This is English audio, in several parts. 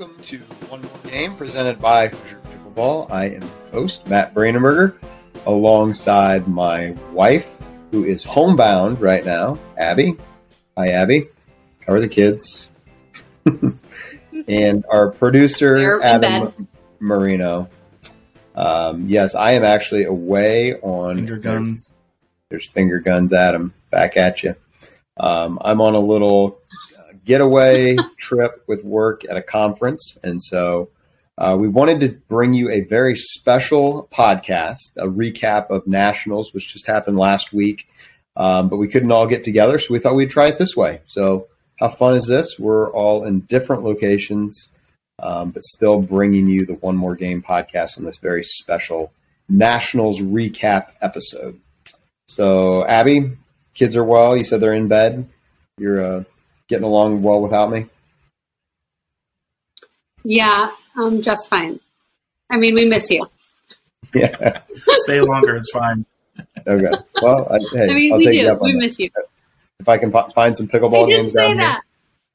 welcome to One More Game presented by Hoosier Pickleball. I am host Matt Brandenberger, alongside my wife, who is homebound right now, Abby. Hi, Abby. How are the kids? and our producer, Adam Marino. Um, yes, I am actually away on finger guns. There's finger guns, Adam, back at you. Um, I'm on a little getaway trip with work at a conference. And so uh, we wanted to bring you a very special podcast, a recap of Nationals, which just happened last week. Um, but we couldn't all get together, so we thought we'd try it this way. So, how fun is this? We're all in different locations, um, but still bringing you the One More Game podcast on this very special Nationals recap episode. So, Abby, kids are well. You said they're in bed. You're uh, getting along well without me? Yeah, I'm just fine. I mean, we miss you. Yeah. Stay longer. It's fine. Okay. Well, I, hey, I mean, I'll we take do. We that. miss you. If I can find some pickleball I didn't games say down that.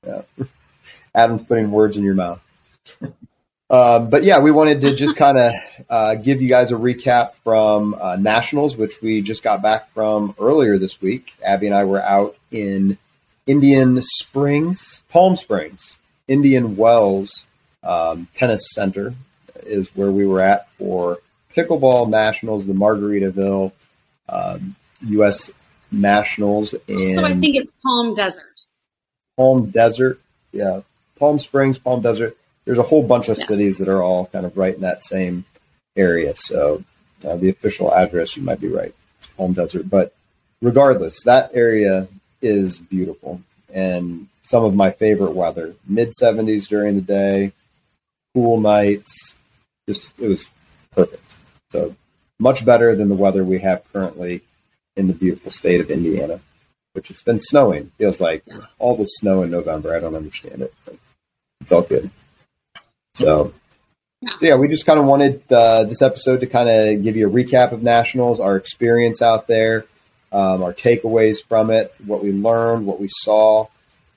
here. Yeah. Adam's putting words in your mouth. Uh, but yeah, we wanted to just kind of uh, give you guys a recap from uh, Nationals, which we just got back from earlier this week. Abby and I were out in Indian Springs, Palm Springs, Indian Wells um, Tennis Center is where we were at for pickleball nationals, the Margaritaville um, U.S. Nationals, and So I think it's Palm Desert. Palm Desert. Yeah, Palm Springs, Palm Desert. There's a whole bunch of Yes. cities that are all kind of right in that same area. So uh, the official address, you might be right, it's Palm Desert. But regardless, that area is beautiful and some of my favorite weather. Mid 70s during the day, cool nights. Just it was perfect. So much better than the weather we have currently in the beautiful state of Indiana, which it's been snowing. Feels like all the snow in November. I don't understand it, it's all good. So, so yeah, we just kind of wanted uh, this episode to kind of give you a recap of nationals, our experience out there, um, our takeaways from it, what we learned, what we saw,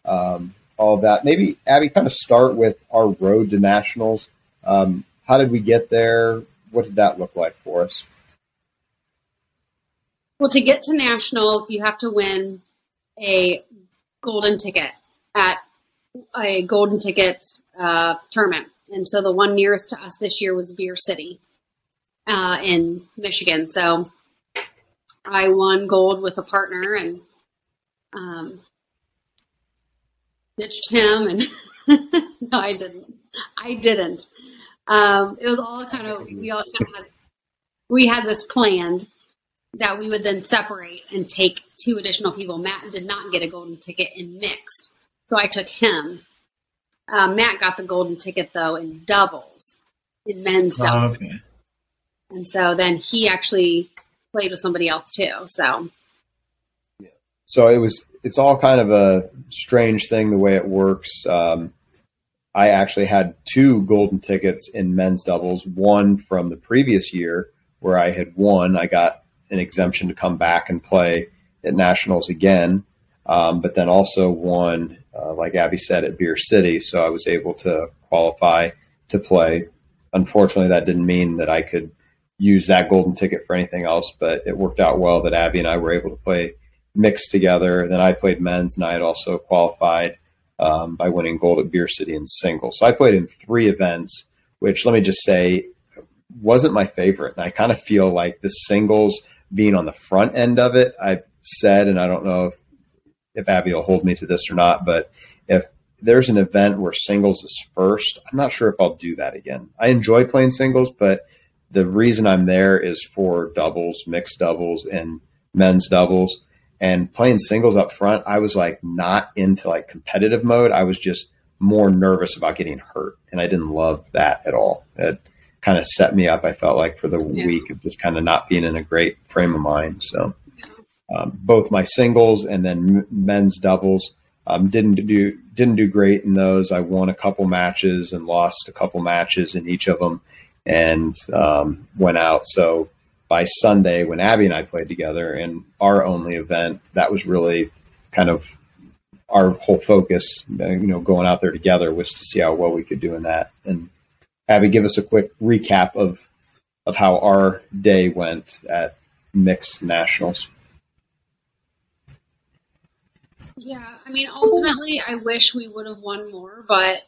um, all of that. Maybe Abby, kind of start with our road to nationals. Um, how did we get there? What did that look like for us? Well, to get to nationals, you have to win a golden ticket at a golden ticket uh, tournament. And so the one nearest to us this year was Beer City uh, in Michigan. So I won gold with a partner and um, ditched him. And no, I didn't. I didn't. Um, it was all kind of we all kind of had we had this planned that we would then separate and take two additional people. Matt did not get a golden ticket in mixed, so I took him. Uh, Matt got the golden ticket though in doubles, in men's Oh, doubles, okay. and so then he actually played with somebody else too. So yeah. so it was it's all kind of a strange thing the way it works um, i actually had two golden tickets in men's doubles one from the previous year where i had won i got an exemption to come back and play at nationals again um, but then also won uh, like abby said at beer city so i was able to qualify to play unfortunately that didn't mean that i could use that golden ticket for anything else but it worked out well that abby and i were able to play mixed together. Then I played men's, and I had also qualified um, by winning gold at Beer City in singles. So I played in three events, which let me just say wasn't my favorite. And I kind of feel like the singles being on the front end of it, I've said, and I don't know if, if Abby will hold me to this or not, but if there's an event where singles is first, I'm not sure if I'll do that again. I enjoy playing singles, but the reason I'm there is for doubles, mixed doubles, and men's doubles and playing singles up front, I was like not into like competitive mode. I was just more nervous about getting hurt, and I didn't love that at all. It kind of set me up. I felt like for the Yeah. week of just kind of not being in a great frame of mind. So um, both my singles and then men's doubles um, didn't do didn't do great in those. I won a couple matches and lost a couple matches in each of them, and um, went out. So by Sunday, when Abby and I played together in our only event, that was really kind of our whole focus, you know, going out there together was to see how well we could do in that. And Abby, give us a quick recap of of how our day went at mixed nationals. Yeah, I mean, ultimately, I wish we would have won more, but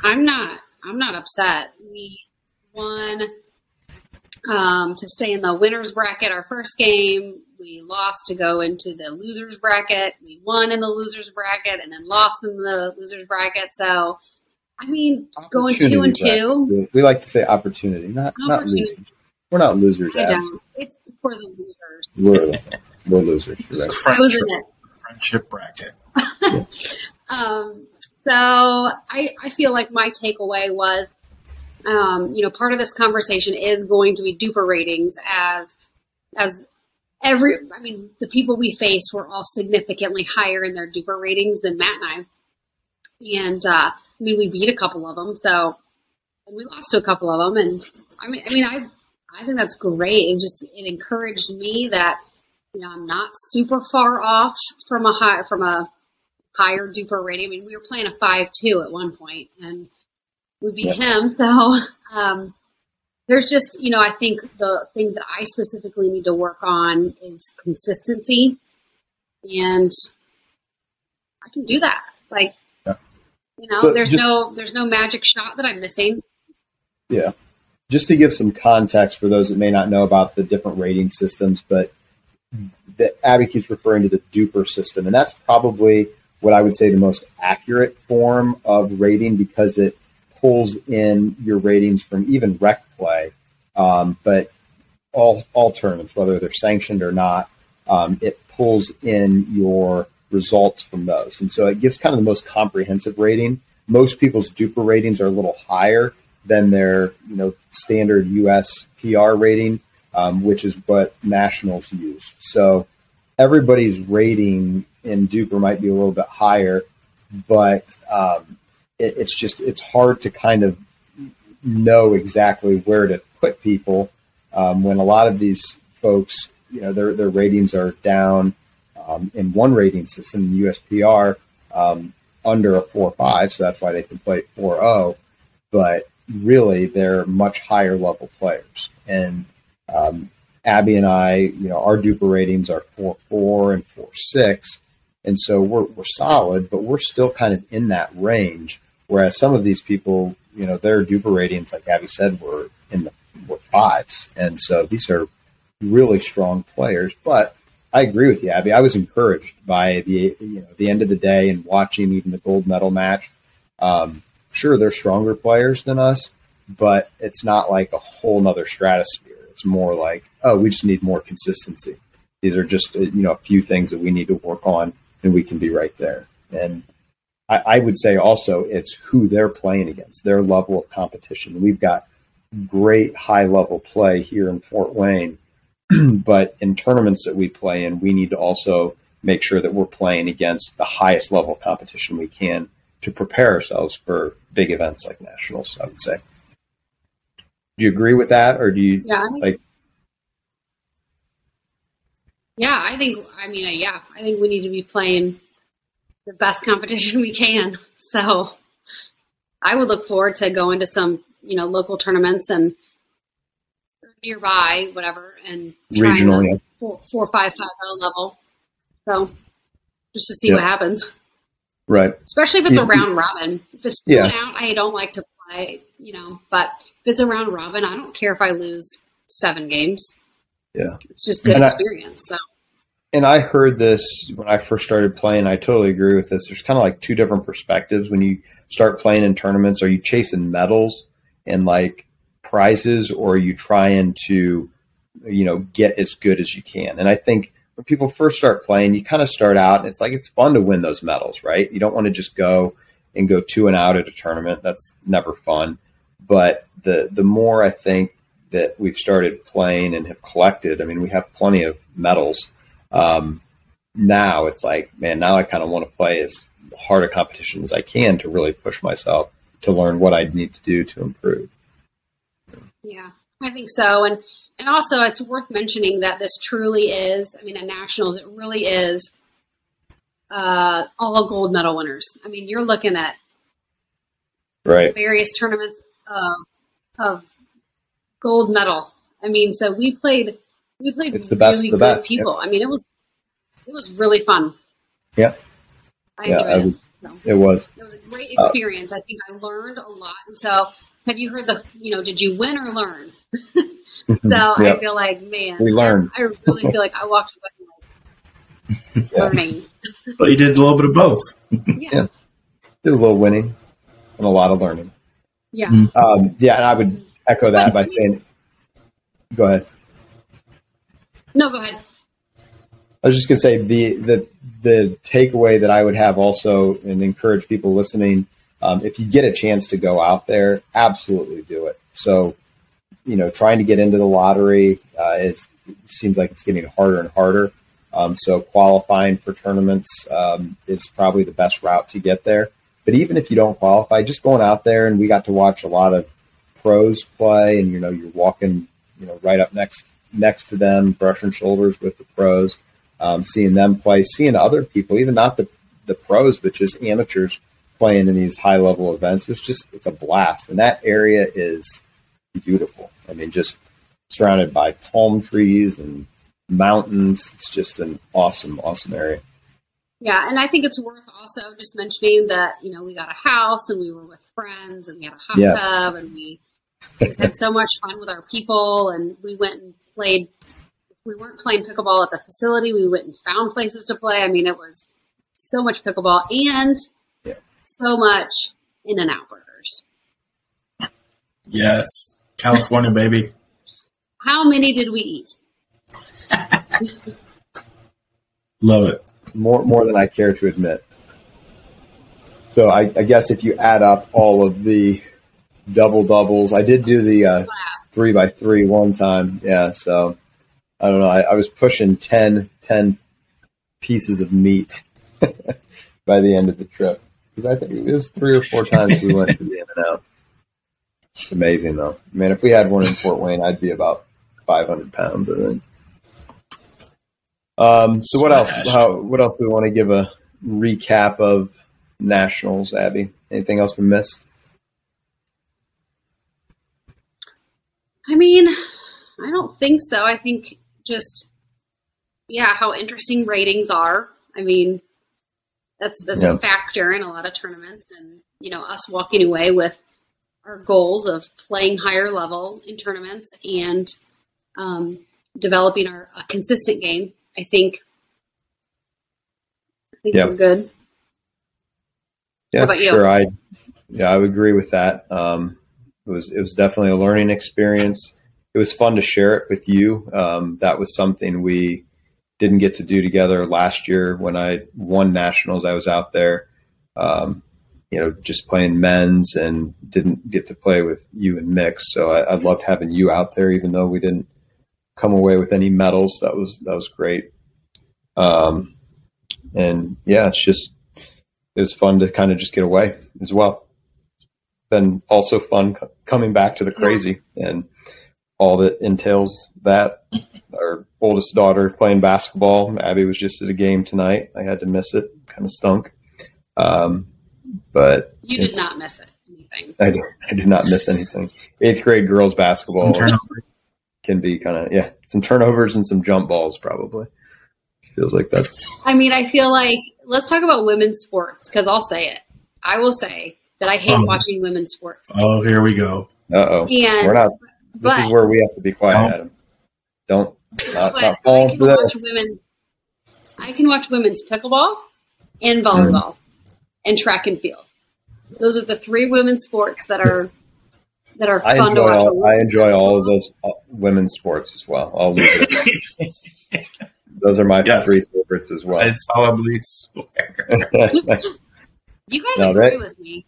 I'm not. I'm not upset. We won um, to stay in the winners bracket our first game. We lost to go into the losers bracket. We won in the losers bracket and then lost in the losers bracket. So, I mean, going two and two. We like to say opportunity, not not losers. We're not losers. I don't. It's for the losers. We're, we're losers. Friendship, friendship bracket. um, so I, I feel like my takeaway was um, you know, part of this conversation is going to be DUPR ratings as as every I mean, the people we faced were all significantly higher in their DUPR ratings than Matt and I. And uh, I mean, we beat a couple of them, so and we lost to a couple of them, and I mean, I mean, I I think that's great. It just it encouraged me that you know I'm not super far off from a high from a higher DUPR rating. I mean, we were playing a five two at one point, and we beat yep. him. So um, there's just, you know, I think the thing that I specifically need to work on is consistency. And I can do that. Like, yeah. you know, so there's just, no there's no magic shot that I'm missing. Yeah. Just to give some context for those that may not know about the different rating systems, but that Abby keeps referring to the DUPR system, and that's probably what I would say the most accurate form of rating because it pulls in your ratings from even rec play, um, but all all tournaments, whether they're sanctioned or not, um, it pulls in your results from those, and so it gives kind of the most comprehensive rating. Most people's DUPR ratings are a little higher than their you know standard US PR rating, um, which is what nationals use. So everybody's rating in DUPR might be a little bit higher, but um, it, it's just it's hard to kind of know exactly where to put people um, when a lot of these folks, you know, their their ratings are down um, in one rating system, USPR, um, under a four five, so that's why they can play four zero. Oh, but really, they're much higher level players, and um, Abby and I, you know, our DUPR ratings are four four and four six, and so we're we're solid, but we're still kind of in that range. Whereas some of these people, you know, their DUPR ratings, like Abby said, were in the were fives, and so these are really strong players. But I agree with you, Abby. I was encouraged by the you know the end of the day and watching even the gold medal match. Um, sure, they're stronger players than us, but it's not like a whole nother stratosphere. It's more like, oh, we just need more consistency. These are just you know a few things that we need to work on, and we can be right there. And I, I would say also it's who they're playing against, their level of competition. We've got great high level play here in Fort Wayne, but in tournaments that we play in, we need to also make sure that we're playing against the highest level competition we can to prepare ourselves for big events like nationals. I would say. Do you agree with that, or do you yeah, like? Yeah, I think. I mean, yeah, I think we need to be playing the best competition we can. So I would look forward to going to some, you know, local tournaments and nearby, whatever, and regional, yeah. four, four, five, five oh level. So just to see yeah. what happens. Right. Especially if it's a round robin. If it's yeah. out, I don't like to play, you know, but if it's a round robin, I don't care if I lose seven games. Yeah. It's just good and experience. I, so and I heard this when I first started playing. I totally agree with this. There's kind of like two different perspectives when you start playing in tournaments. Are you chasing medals and like prizes, or are you trying to, you know, get as good as you can? And I think when people first start playing, you kind of start out and it's like it's fun to win those medals, right? You don't want to just go and go two and out at a tournament. That's never fun. But the the more I think that we've started playing and have collected, I mean, we have plenty of medals um, now it's like, man, now I kind of want to play as hard a competition as I can to really push myself to learn what I need to do to improve. Yeah, I think so. And and also it's worth mentioning that this truly is, I mean, at nationals, it really is uh, all gold medal winners. I mean, you're looking at right various tournaments of, of gold medal. I mean, so we played we played It's the best really the good best, people. I mean, it was it was really fun. Yeah. I Yeah, enjoyed I it. was- So. it was It was a great Uh, experience. I think I learned a lot. And so, have you heard the, you know, did you win or learn? So I feel like, man, We learned. I, I really feel like I walked away like Yeah. learning. But you did a little bit of both. Yeah. did a little winning and a lot of learning Yeah. um, yeah and i would echo that by saying go ahead No, go ahead. I was just going to say the the the takeaway that I would have also and encourage people listening, um, if you get a chance to go out there, absolutely do it. So, you know, trying to get into the lottery, uh, it seems like it's getting harder and harder. Um, so qualifying for tournaments um, is probably the best route to get there. But even if you don't qualify, just going out there and we got to watch a lot of pros play, and you know, you're walking, you know, right up next next to them, brushing shoulders with the pros um, seeing them play, seeing other people, even not the, the pros, but just amateurs playing in these high level events was just, it's a blast. And that area is beautiful. I mean, just surrounded by palm trees and mountains. It's just an awesome, awesome area. Yeah, and I think it's worth also just mentioning that you know we got a house and we were with friends and we had a hot Yes. tub and we had so much fun with our people and we went and played. We weren't playing pickleball at the facility. We went and found places to play. I mean, it was so much pickleball and Yeah. so much in and out burgers. Yes. California, baby. How many did we eat? Love it. more more than I care to admit. So I, I guess if you add up all of the double doubles, I did do the uh, three by three one time. Yeah, so I don't know. I, I was pushing 10, 10 pieces of meat by the end of the trip because I think it was three or four times we went to the In and Out. It's amazing though. Man, if we had one in Fort Wayne, I'd be about five hundred pounds. I think. Um, so what else? How, what else do we want to give a recap of nationals, Abby? Anything else we missed? I mean, I don't think so. I think just yeah, how interesting ratings are. I mean, that's that's Yeah. a factor in a lot of tournaments, and you know, us walking away with our goals of playing higher level in tournaments and um, developing our a consistent game. I think. I think Yeah. we're good. Yeah, sure. I yeah, I would agree with that. Um, it was it was definitely a learning experience. It was fun to share it with you. Um, that was something we didn't get to do together last year when I won nationals. I was out there, um, you know, just playing men's and didn't get to play with you and mix. So I, I loved having you out there, even though we didn't come away with any medals. That was that was great. Um, and yeah, it's just it was fun to kind of just get away as well. It's been also fun co- coming back to the crazy and all that entails that. Our oldest daughter playing basketball. Abby was just at a game tonight. I had to miss it. Kind of stunk. Um, but You did not miss it. Anything. I did, I did not miss anything. Eighth grade girls basketball can be kind of, yeah, some turnovers and some jump balls probably. It feels like that's, I mean, I feel like let's talk about women's sports because I'll say it. I will say that I hate Um, watching women's sports, Oh, here we go. uh oh. We're not, this is where we have to be quiet, Don't. Adam. Don't, not, but not I can for this. watch women. I can watch women's pickleball and volleyball and track and field. Those are the three women's sports that are that are I fun to enjoy watch. all, I enjoy all of those uh, women's sports as well. I'll leave those are my Yes. three favorites as well. I well. solemnly swear. You guys No, agree that- with me?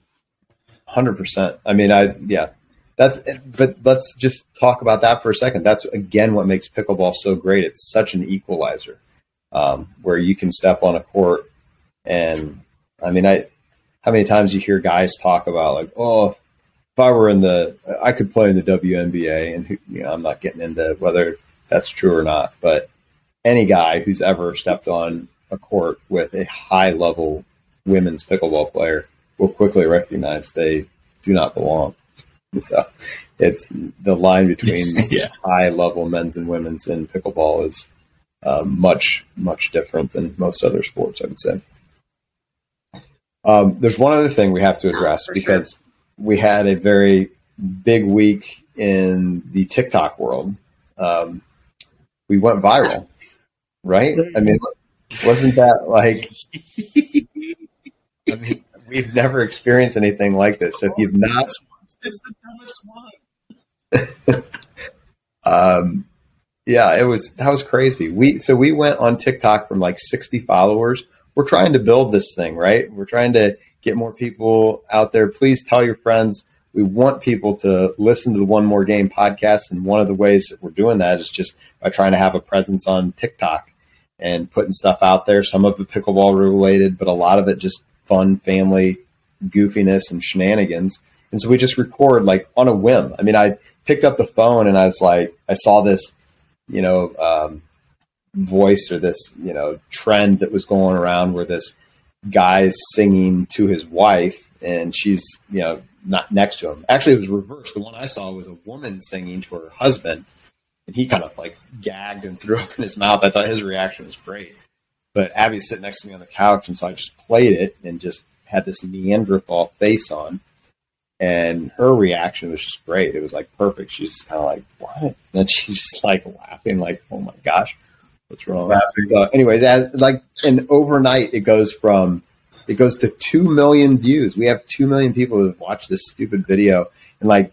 Hundred percent. I mean, I yeah. That's but let's just talk about that for a second. That's again what makes pickleball so great. It's such an equalizer, um, where you can step on a court, and I mean, I how many times you hear guys talk about like, oh, if I were in the, I could play in the WNBA, and you know, I'm not getting into whether that's true or not, but any guy who's ever stepped on a court with a high level women's pickleball player will quickly recognize they do not belong. So it's the line between Yeah. high level men's and women's in pickleball is uh, much, much different than most other sports, I would say. Um, there's one other thing we have to address for because we had a very big week in the TikTok world. Um, we went viral, right? I mean, wasn't that like? I mean, we've never experienced anything like this. So if you've not, it's the dumbest one. um, yeah, it was that was crazy. We so we went on TikTok from like 60 followers. We're trying to build this thing, right? We're trying to get more people out there. Please tell your friends. We want people to listen to the One More Game podcast, and one of the ways that we're doing that is just by trying to have a presence on TikTok and putting stuff out there. Some of it pickleball related, but a lot of it just fun family goofiness and shenanigans. And so we just record like on a whim. I mean, I picked up the phone and I was like, I saw this, you know, um, voice or this, you know, trend that was going around where this guy's singing to his wife and she's, you know, not next to him. Actually, it was reversed. The one I saw was a woman singing to her husband and he kind of like gagged and threw up in his mouth. I thought his reaction was great. But Abby's sitting next to me on the couch, and so I just played it and just had this Neanderthal face on. And her reaction was just great. It was like perfect. She's just kind of like, "What?" And then she's just like laughing, like, "Oh my gosh, what's wrong?" Laughing. So, anyways, as, like, and overnight it goes from it goes to two million views. We have two million people who have watched this stupid video, and like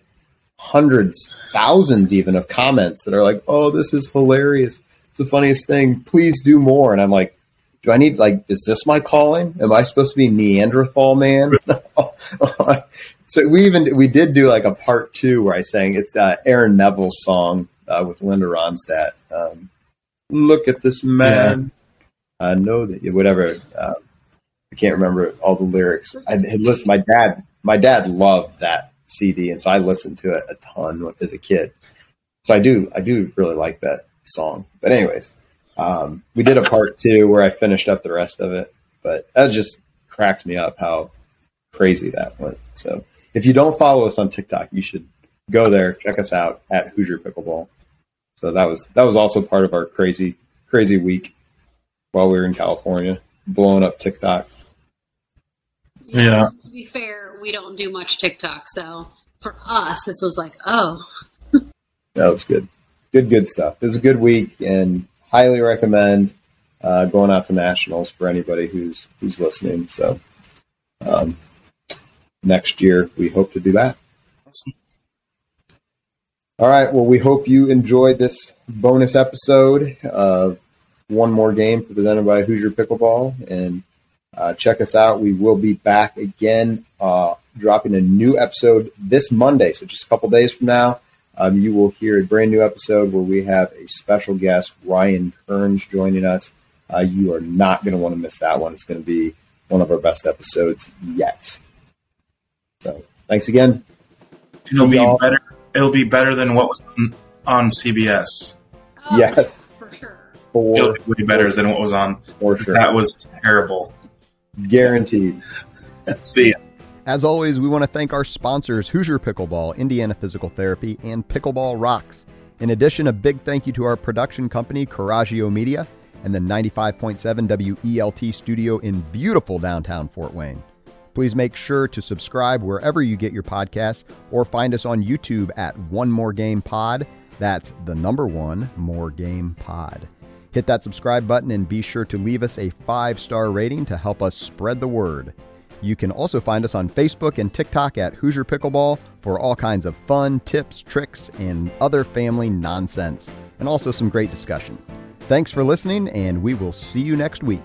hundreds, thousands even of comments that are like, "Oh, this is hilarious! It's the funniest thing. Please do more." And I'm like, "Do I need like? Is this my calling? Am I supposed to be Neanderthal man?" so we even we did do like a part two where I sang it's uh, Aaron Neville's song uh, with Linda Ronstadt. Um, Look at this man. I know that whatever. Um, I can't remember all the lyrics. I had listened. My dad, my dad loved that CD, and so I listened to it a ton as a kid. So I do, I do really like that song. But anyways, um, we did a part two where I finished up the rest of it. But that just cracks me up how crazy that went. So if you don't follow us on TikTok, you should go there, check us out at Hoosier Pickleball. So that was that was also part of our crazy crazy week while we were in California, blowing up TikTok. Yeah. To be fair, we don't do much TikTok, so for us, this was like, oh, That was good. Good, good stuff. It was a good week and highly recommend uh, going out to nationals for anybody who's who's listening. So um, next year we hope to do that. All right. Well, we hope you enjoyed this bonus episode of one more game presented by Hoosier Pickleball, and uh, check us out. We will be back again, uh, dropping a new episode this Monday. So just a couple days from now, um, you will hear a brand new episode where we have a special guest, Ryan Kearns, joining us. Uh, you are not going to want to miss that one. It's going to be one of our best episodes yet. So thanks again. It'll See be y'all. better. It'll be better than what was on, on CBS. oh Yes. for sure. It'll be way better than what was on. for sure. That was terrible. Guaranteed. Let's see ya. As always, we want to thank our sponsors Hoosier Pickleball, Indiana Physical Therapy, and Pickleball Rocks. In addition, a big thank you to our production company, Coraggio Media, and the 95.7 WELT studio in beautiful downtown Fort Wayne. Please make sure to subscribe wherever you get your podcasts or find us on YouTube at One More Game Pod. That's the number one More Game Pod. Hit that subscribe button and be sure to leave us a five star rating to help us spread the word. You can also find us on Facebook and TikTok at Hoosier Pickleball for all kinds of fun, tips, tricks, and other family nonsense, and also some great discussion. Thanks for listening, and we will see you next week.